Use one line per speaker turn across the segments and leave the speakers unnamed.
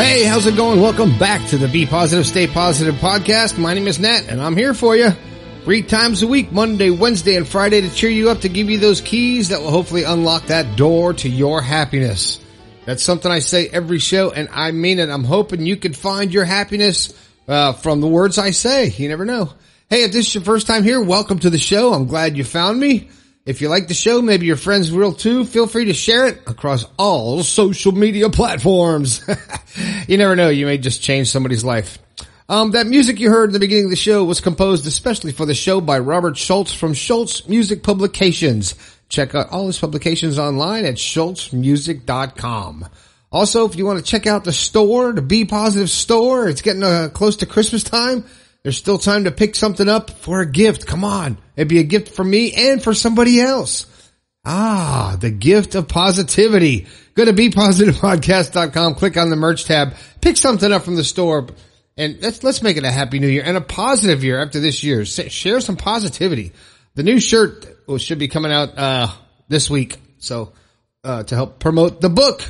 Hey, how's it going? Welcome back to the Be Positive, Stay Positive podcast. My name is Nat and I'm here for you three times a week, Monday, Wednesday, and Friday to cheer you up to give you those keys that will hopefully unlock that door to your happiness. That's something I say every show and I mean it. I'm hoping you can find your happiness uh, from the words I say. You never know. Hey, if this is your first time here, welcome to the show. I'm glad you found me. If you like the show, maybe your friends will too. Feel free to share it across all social media platforms. you never know. You may just change somebody's life. Um, that music you heard in the beginning of the show was composed especially for the show by Robert Schultz from Schultz Music Publications. Check out all his publications online at schultzmusic.com. Also, if you want to check out the store, the Be Positive store, it's getting uh, close to Christmas time. There's still time to pick something up for a gift. Come on. It'd be a gift for me and for somebody else. Ah, the gift of positivity. Go to bepositivepodcast.com, click on the merch tab, pick something up from the store, and let's, let's make it a happy new year and a positive year after this year. Share some positivity. The new shirt should be coming out, uh, this week. So, uh, to help promote the book,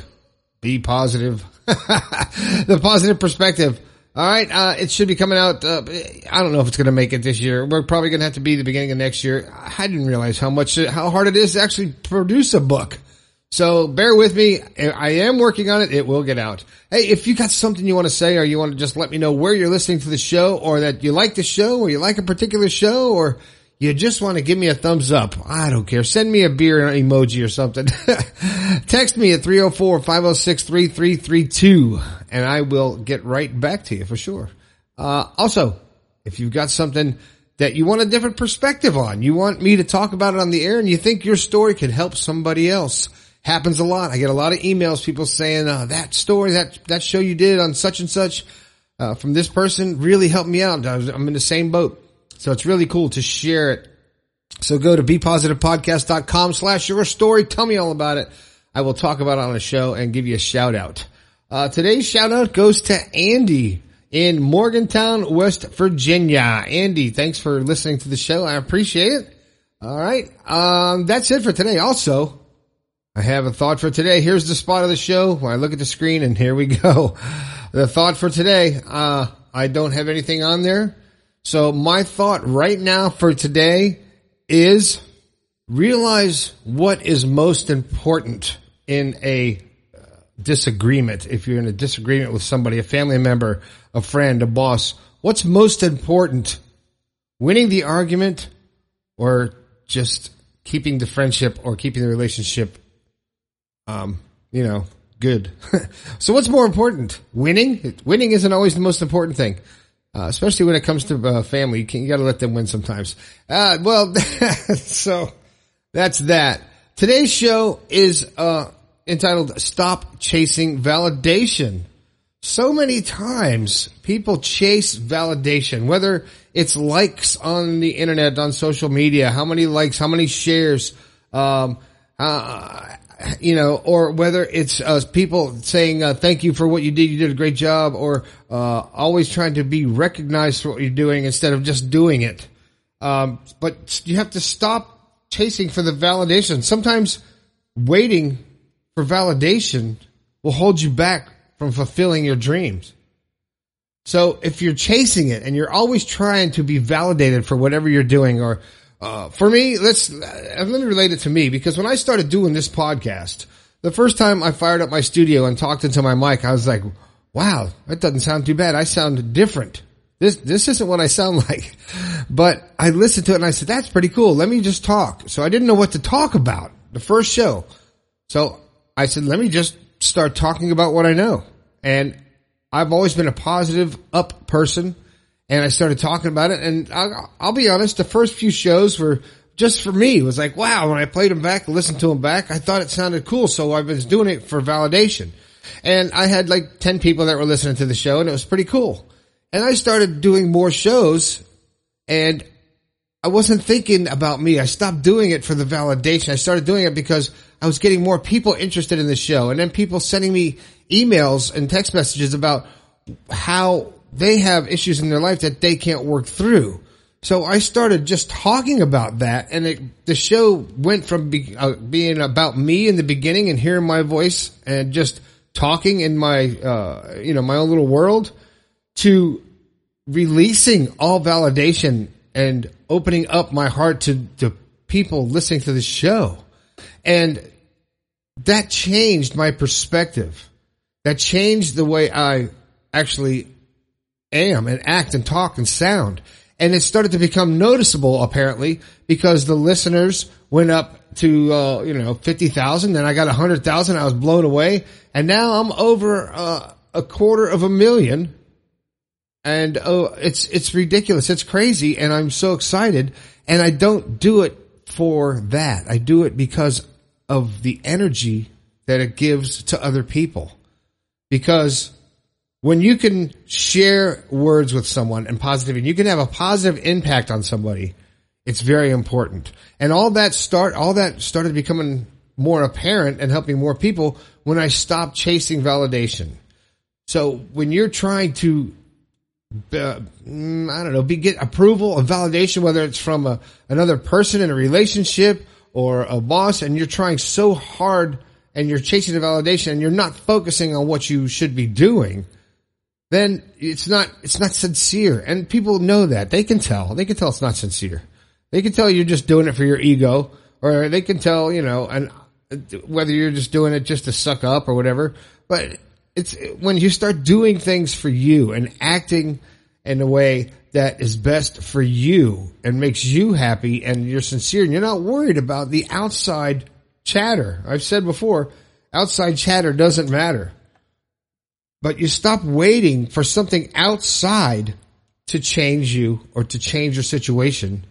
Be Positive, the positive perspective. All right, uh, it should be coming out. Uh, I don't know if it's going to make it this year. We're probably going to have to be the beginning of next year. I didn't realize how much, how hard it is to actually produce a book. So bear with me. I am working on it. It will get out. Hey, if you got something you want to say or you want to just let me know where you're listening to the show or that you like the show or you like a particular show or you just want to give me a thumbs up. I don't care. Send me a beer emoji or something. Text me at 304-506-3332 and I will get right back to you for sure. Uh, also, if you've got something that you want a different perspective on, you want me to talk about it on the air and you think your story could help somebody else. Happens a lot. I get a lot of emails, people saying, uh, that story, that, that show you did on such and such, uh, from this person really helped me out. I'm in the same boat. So it's really cool to share it. So go to bepositivepodcast.com slash your story. Tell me all about it. I will talk about it on a show and give you a shout out. Uh, today's shout out goes to Andy in Morgantown, West Virginia. Andy, thanks for listening to the show. I appreciate it. All right. Um, that's it for today. Also, I have a thought for today. Here's the spot of the show I look at the screen and here we go. The thought for today, uh, I don't have anything on there. So my thought right now for today is realize what is most important in a uh, disagreement. If you're in a disagreement with somebody, a family member, a friend, a boss, what's most important? Winning the argument or just keeping the friendship or keeping the relationship, um, you know, good. so what's more important? Winning? Winning isn't always the most important thing. Uh, especially when it comes to uh, family, you, you got to let them win sometimes. Uh, well, so that's that. Today's show is uh, entitled "Stop Chasing Validation." So many times people chase validation, whether it's likes on the internet, on social media, how many likes, how many shares, um, uh, you know, or whether it's uh, people saying uh, thank you for what you did, you did a great job, or uh, always trying to be recognized for what you're doing instead of just doing it. Um, but you have to stop chasing for the validation. Sometimes waiting for validation will hold you back from fulfilling your dreams. So if you're chasing it and you're always trying to be validated for whatever you're doing or uh, for me, let's uh, let me relate it to me because when I started doing this podcast, the first time I fired up my studio and talked into my mic, I was like, "Wow, that doesn't sound too bad. I sound different. This this isn't what I sound like." But I listened to it and I said, "That's pretty cool. Let me just talk." So I didn't know what to talk about the first show, so I said, "Let me just start talking about what I know." And I've always been a positive, up person and I started talking about it. And I'll, I'll, be honest, the first few shows were just for me. It was like, wow, when I played them back, listened to them back, I thought it sounded cool. So I was doing it for validation. And I had like 10 people that were listening to the show and it was pretty cool. And I started doing more shows and I wasn't thinking about me. I stopped doing it for the validation. I started doing it because I was getting more people interested in the show and then people sending me emails and text messages about how they have issues in their life that they can't work through. So I started just talking about that and it, the show went from be, uh, being about me in the beginning and hearing my voice and just talking in my, uh, you know, my own little world to releasing all validation and opening up my heart to, to people listening to the show. And that changed my perspective. That changed the way I actually am and act and talk and sound. And it started to become noticeable apparently because the listeners went up to, uh, you know, 50,000 Then I got 100,000. I was blown away. And now I'm over uh, a quarter of a million. And oh, it's, it's ridiculous. It's crazy. And I'm so excited. And I don't do it for that. I do it because of the energy that it gives to other people. Because when you can share words with someone and and you can have a positive impact on somebody. It's very important. And all that start, all that started becoming more apparent and helping more people when I stopped chasing validation. So when you're trying to, uh, mm, I don't know, be, get approval and validation, whether it's from a, another person in a relationship or a boss, and you're trying so hard and you're chasing the validation and you're not focusing on what you should be doing, then it's not, it's not sincere. And people know that. They can tell. They can tell it's not sincere. They can tell you're just doing it for your ego or they can tell, you know, and uh, whether you're just doing it just to suck up or whatever. But it's when you start doing things for you and acting in a way that is best for you and makes you happy and you're sincere and you're not worried about the outside chatter. I've said before, outside chatter doesn't matter. But you stop waiting for something outside to change you or to change your situation.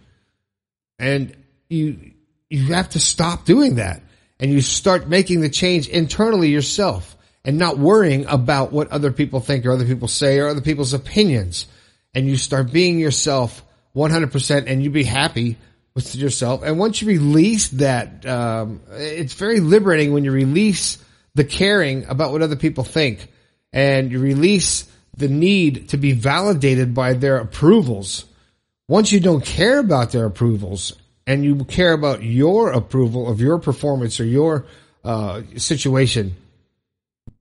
And you, you have to stop doing that and you start making the change internally yourself and not worrying about what other people think or other people say or other people's opinions. And you start being yourself 100% and you be happy with yourself. And once you release that, um, it's very liberating when you release the caring about what other people think and you release the need to be validated by their approvals. Once you don't care about their approvals and you care about your approval of your performance or your uh, situation,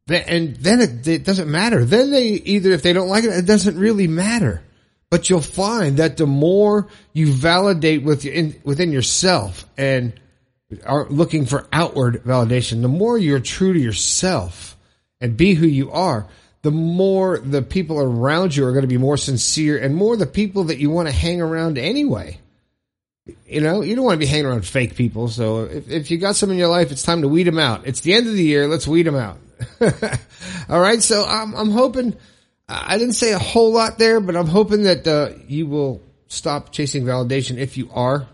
and then it, it doesn't matter. Then they either, if they don't like it, it doesn't really matter. But you'll find that the more you validate within yourself and are looking for outward validation, the more you're true to yourself and be who you are, the more the people around you are going to be more sincere and more the people that you want to hang around anyway. You know, you don't want to be hanging around fake people. So if, if you got some in your life, it's time to weed them out. It's the end of the year. Let's weed them out. All right. So I'm, I'm hoping, I didn't say a whole lot there, but I'm hoping that uh, you will stop chasing validation if you are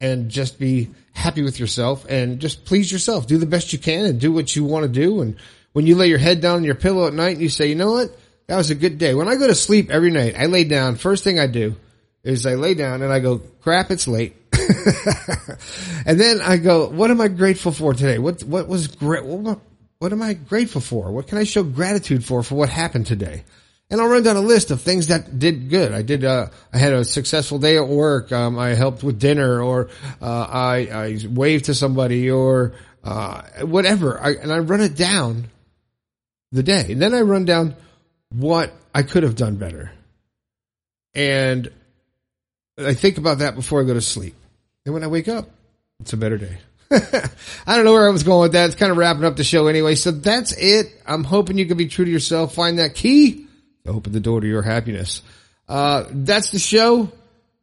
and just be happy with yourself and just please yourself. Do the best you can and do what you want to do. And when you lay your head down on your pillow at night and you say, you know what? That was a good day. When I go to sleep every night, I lay down. First thing I do is I lay down and I go, crap, it's late. and then I go, what am I grateful for today? What, what was great? What, what am I grateful for? What can I show gratitude for for what happened today? And I'll run down a list of things that did good. I did, uh, I had a successful day at work. Um, I helped with dinner or, uh, I, I waved to somebody or, uh, whatever. I, and I run it down the day. And then I run down what I could have done better. And I think about that before I go to sleep. And when I wake up, it's a better day. I don't know where I was going with that. It's kind of wrapping up the show anyway. So that's it. I'm hoping you can be true to yourself. Find that key to open the door to your happiness. Uh, that's the show.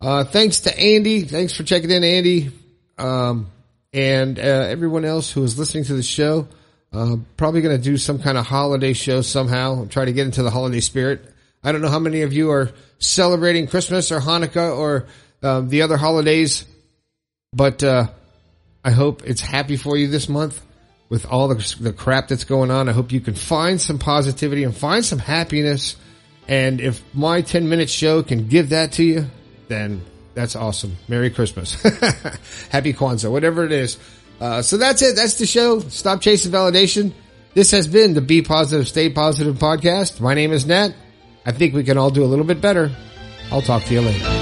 Uh, thanks to Andy. Thanks for checking in, Andy. Um, and, uh, everyone else who is listening to the show. Uh, probably going to do some kind of holiday show somehow. Try to get into the holiday spirit. I don't know how many of you are celebrating Christmas or Hanukkah or uh, the other holidays, but uh, I hope it's happy for you this month with all the, the crap that's going on. I hope you can find some positivity and find some happiness. And if my 10 minute show can give that to you, then that's awesome. Merry Christmas. Happy Kwanzaa, whatever it is. Uh, so that's it. That's the show. Stop chasing validation. This has been the Be Positive, Stay Positive podcast. My name is Nat. I think we can all do a little bit better. I'll talk to you later.